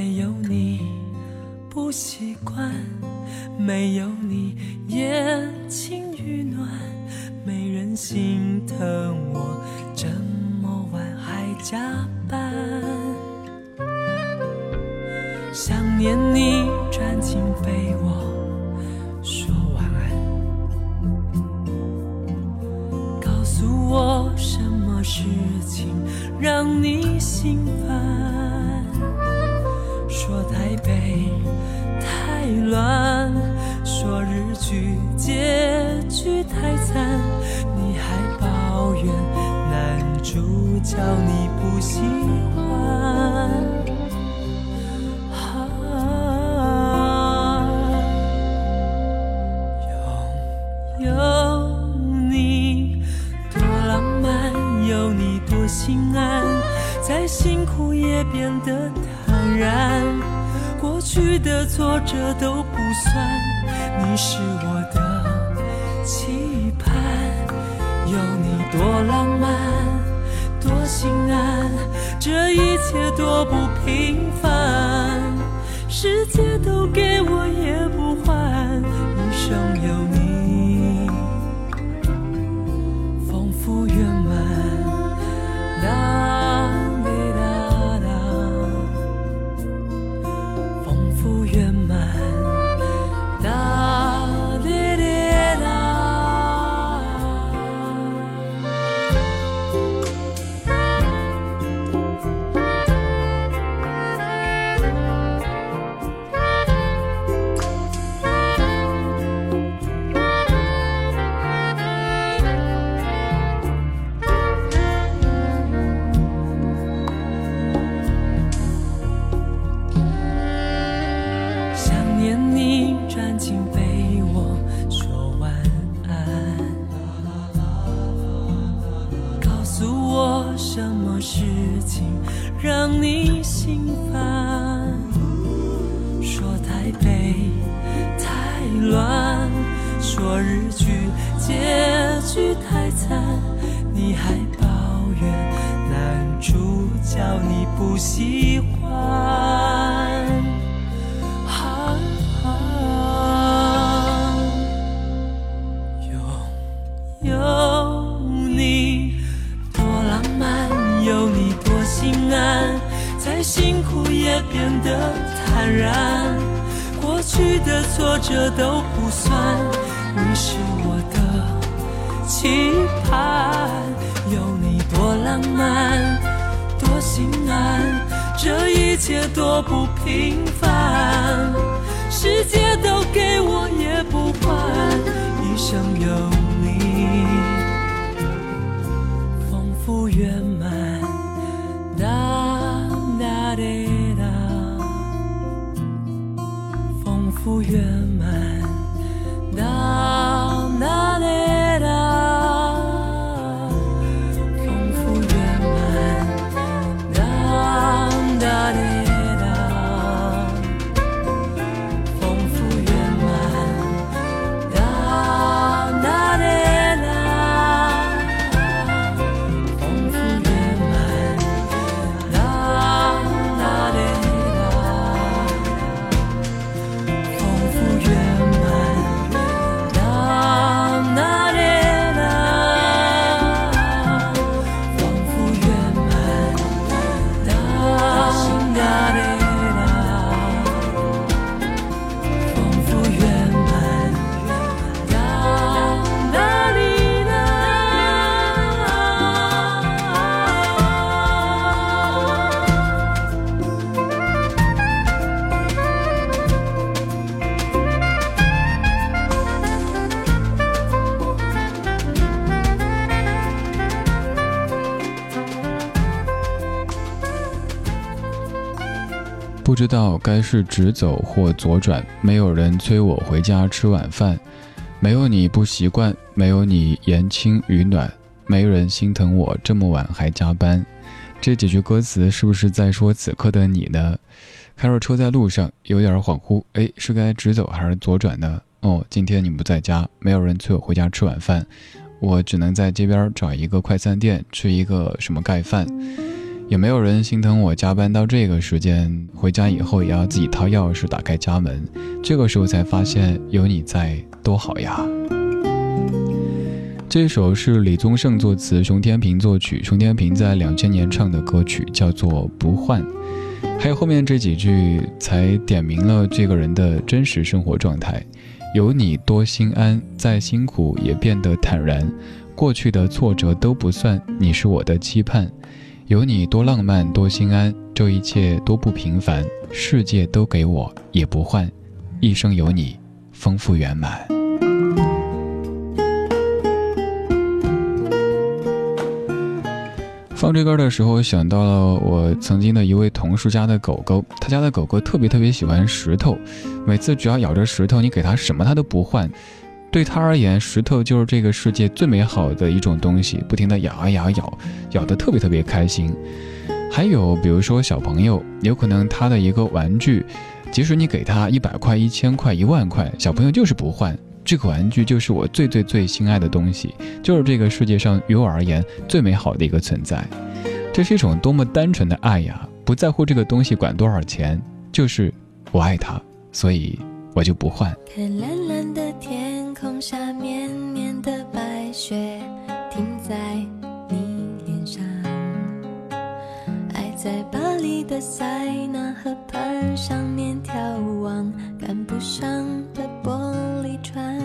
没有你不习惯，没有你眼睛雨暖，没人心疼我这么晚还加班，想念你钻进被窝。什么事情让你心烦，乱，说日剧结局太惨，你还抱怨男主角你不喜欢。挫折都不算，你是我的期盼。有你多浪漫，多心安，这一切多不平凡。然，过去的挫折都不算，你是我的期盼，有你多浪漫，多心安，这一切多不平凡。世界都给我也不换，一生有你。丰富圆满。知道该是直走或左转，没有人催我回家吃晚饭，没有你不习惯，没有你言轻语暖，没人心疼我这么晚还加班。这几句歌词是不是在说此刻的你呢？开着车在路上，有点恍惚，哎，是该直走还是左转呢？哦，今天你不在家，没有人催我回家吃晚饭，我只能在街边找一个快餐店吃一个什么盖饭，也没有人心疼我加班到这个时间，回家以后也要自己掏钥匙打开家门。这个时候才发现有你在多好呀。这首是李宗盛作词，熊天平作曲，熊天平在两千年唱的歌曲叫做《不换》。还有后面这几句，才点明了这个人的真实生活状态。有你多心安，再辛苦也变得坦然。过去的挫折都不算，你是我的期盼。有你多浪漫，多心安，这一切多不平凡。世界都给我也不换，一生有你，丰富圆满。放这歌的时候，想到了我曾经的一位同事家的狗狗。他家的狗狗特别特别喜欢石头，每次只要咬着石头，你给它什么它都不换。对他而言，石头就是这个世界最美好的一种东西，不停的咬啊咬，咬，咬得特别特别开心。还有比如说小朋友，有可能他的一个玩具，即使你给他一百块、一千块、一万块，小朋友就是不换。这个玩具就是我最最最心爱的东西，就是这个世界上于我而言最美好的一个存在。这是一种多么单纯的爱呀！不在乎这个东西管多少钱，就是我爱它，所以我就不换。看蓝蓝的天空下，绵绵的白雪停在你脸上。爱在巴黎的塞纳河畔上面眺望，赶不上的玻璃船，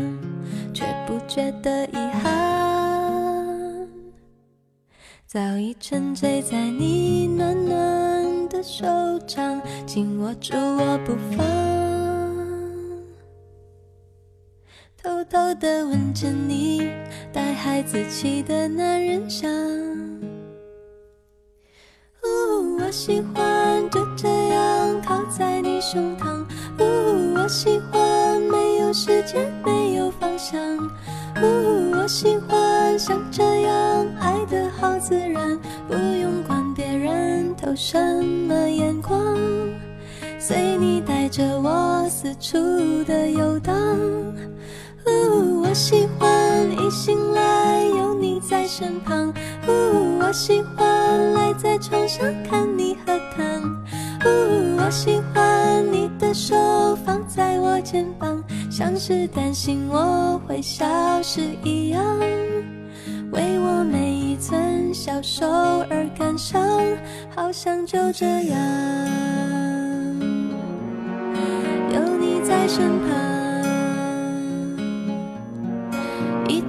却不觉得遗憾。早已沉醉在你暖暖的手掌，紧握住我不放，偷偷的吻着你带孩子气的男人香。呜，我喜欢就这样靠在你胸膛。呜，我喜欢没有时间，没有方向。呜，我喜欢像这样爱的好自然，不用管别人投什么眼光，随你带着我四处的游荡。喜欢一醒来有你在身旁。呜，我喜欢赖在床上看你喝汤。呜，我喜欢你的手放在我肩膀，像是担心我会消失一样，为我每一寸消瘦而感伤，好像就这样有你在身旁，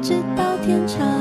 直到天长。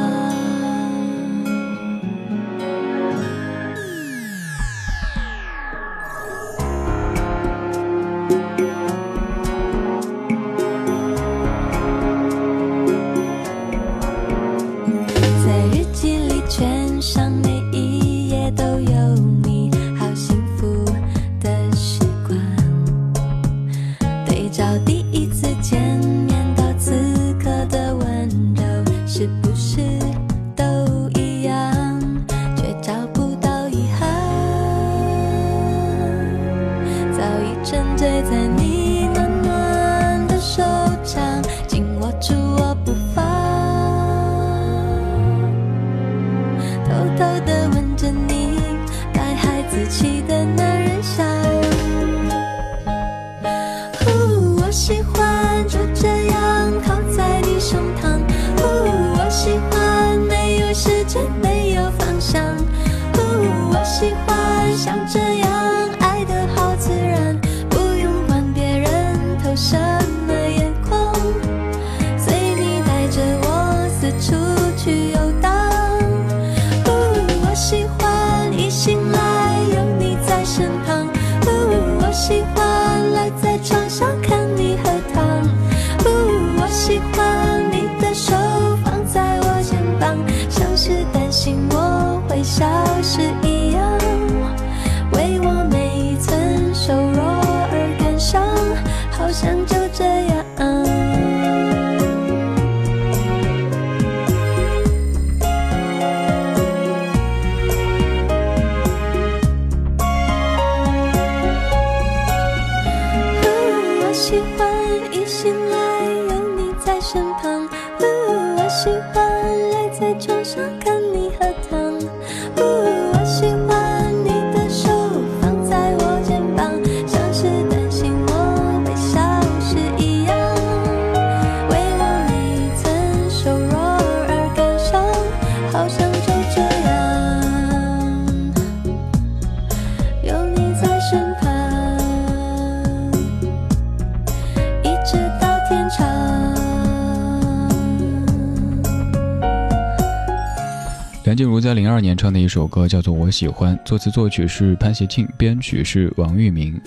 梁静茹在零二年唱的一首歌叫做《我喜欢》，作词作曲是潘协庆，编曲是王玉明。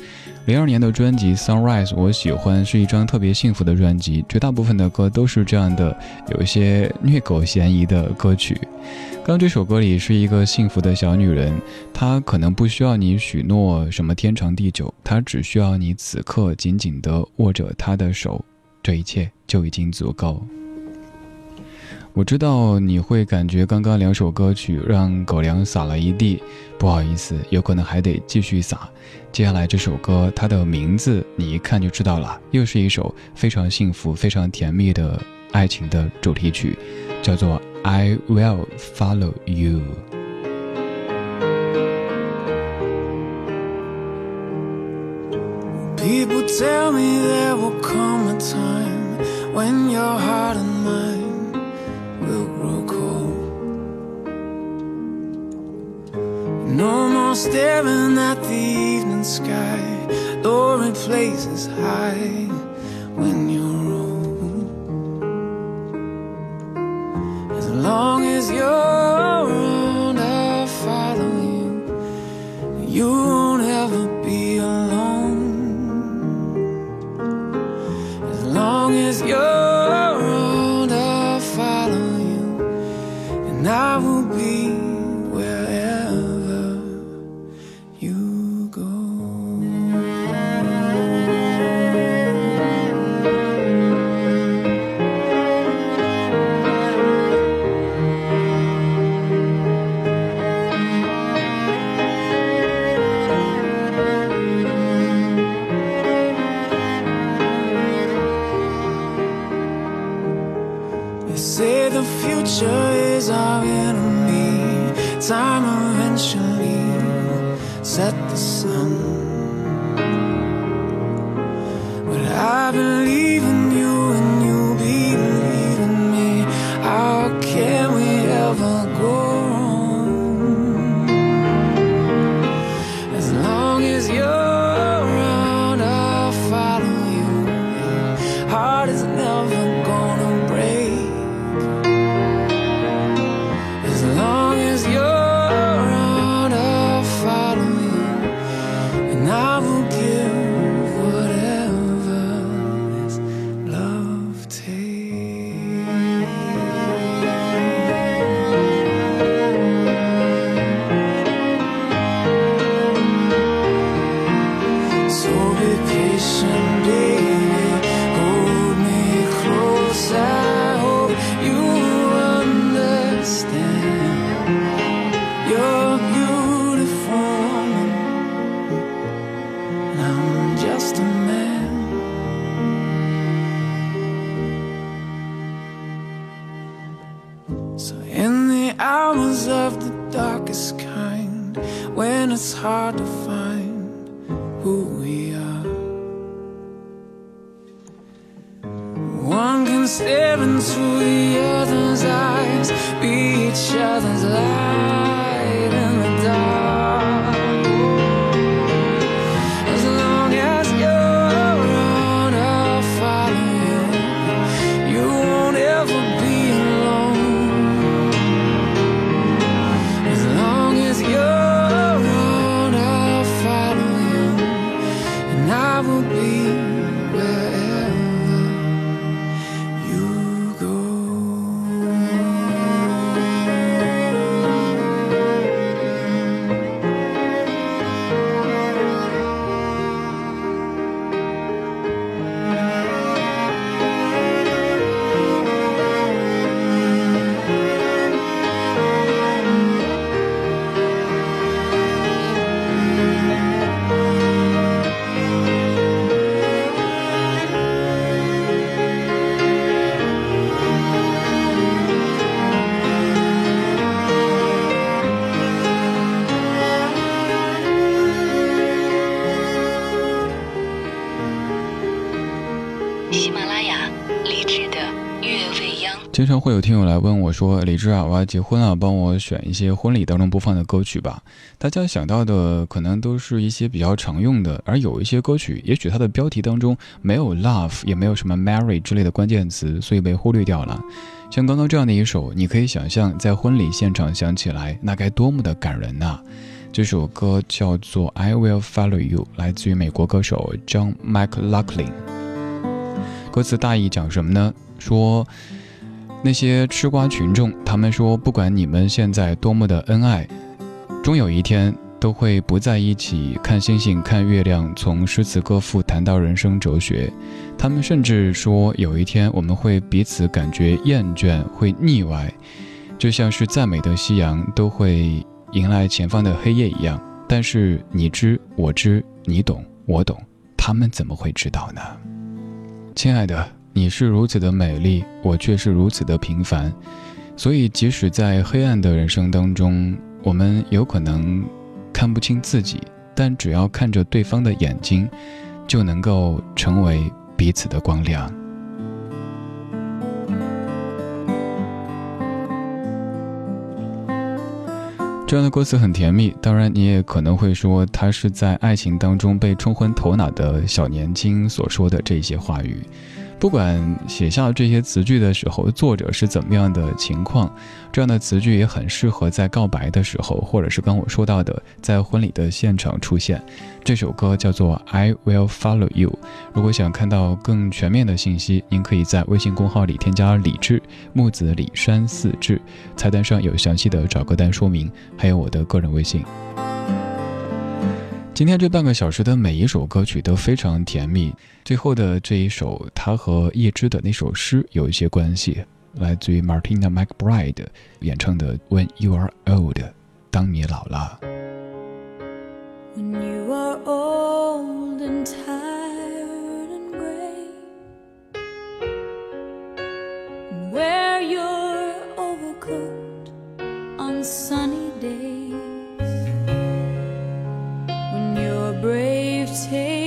零二年的专辑《Sunrise》，我喜欢是一张特别幸福的专辑，绝大部分的歌都是这样的，有一些虐狗嫌疑的歌曲。刚刚这首歌里是一个幸福的小女人，她可能不需要你许诺什么天长地久，她只需要你此刻紧紧地握着她的手，这一切就已经足够。我知道你会感觉刚刚两首歌曲让狗粮撒了一地，不好意思，有可能还得继续撒。接下来这首歌，它的名字你一看就知道了，又是一首非常幸福、非常甜蜜的爱情的主题曲，叫做《I Will Follow You》。People tell me there will come a time when your heart and mine staring at the evening sky, it places high when you're old. As long as you're future is our enemy. Time eventually set the sun. staring through 经常会有听友来问我说：“李志啊，我要结婚了，帮我选一些婚礼当中播放的歌曲吧。”大家想到的可能都是一些比较常用的，而有一些歌曲，也许它的标题当中没有 love，也没有什么 marry 之类的关键词，所以被忽略掉了。像刚刚这样的一首，你可以想象在婚礼现场响起来，那该多么的感人呐！这首歌叫做《I Will Follow You》，来自于美国歌手 John McLaughlin。歌词大意讲什么呢？说。那些吃瓜群众，他们说，不管你们现在多么的恩爱，终有一天都会不在一起看星星、看月亮，从诗词歌赋谈到人生哲学。他们甚至说，有一天我们会彼此感觉厌倦，会腻歪，就像是再美的夕阳都会迎来前方的黑夜一样。但是你知我知，你懂我懂，他们怎么会知道呢？亲爱的。你是如此的美丽，我却是如此的平凡，所以即使在黑暗的人生当中，我们有可能看不清自己，但只要看着对方的眼睛，就能够成为彼此的光亮。这样的歌词很甜蜜，当然你也可能会说，他是在爱情当中被冲昏头脑的小年轻所说的这些话语。不管写下这些词句的时候，作者是怎么样的情况，这样的词句也很适合在告白的时候，或者是刚我说到的在婚礼的现场出现。这首歌叫做《I Will Follow You》。如果想看到更全面的信息，您可以在微信公号里添加“李志木子李山四志”，菜单上有详细的找歌单说明，还有我的个人微信。今天这半个小时的每一首歌曲都非常甜蜜，最后的这一首，它和叶芝的那首诗有一些关系，来自于 Martina McBride 演唱的《When You Are Old》，当你老了。and a gentle hand is all take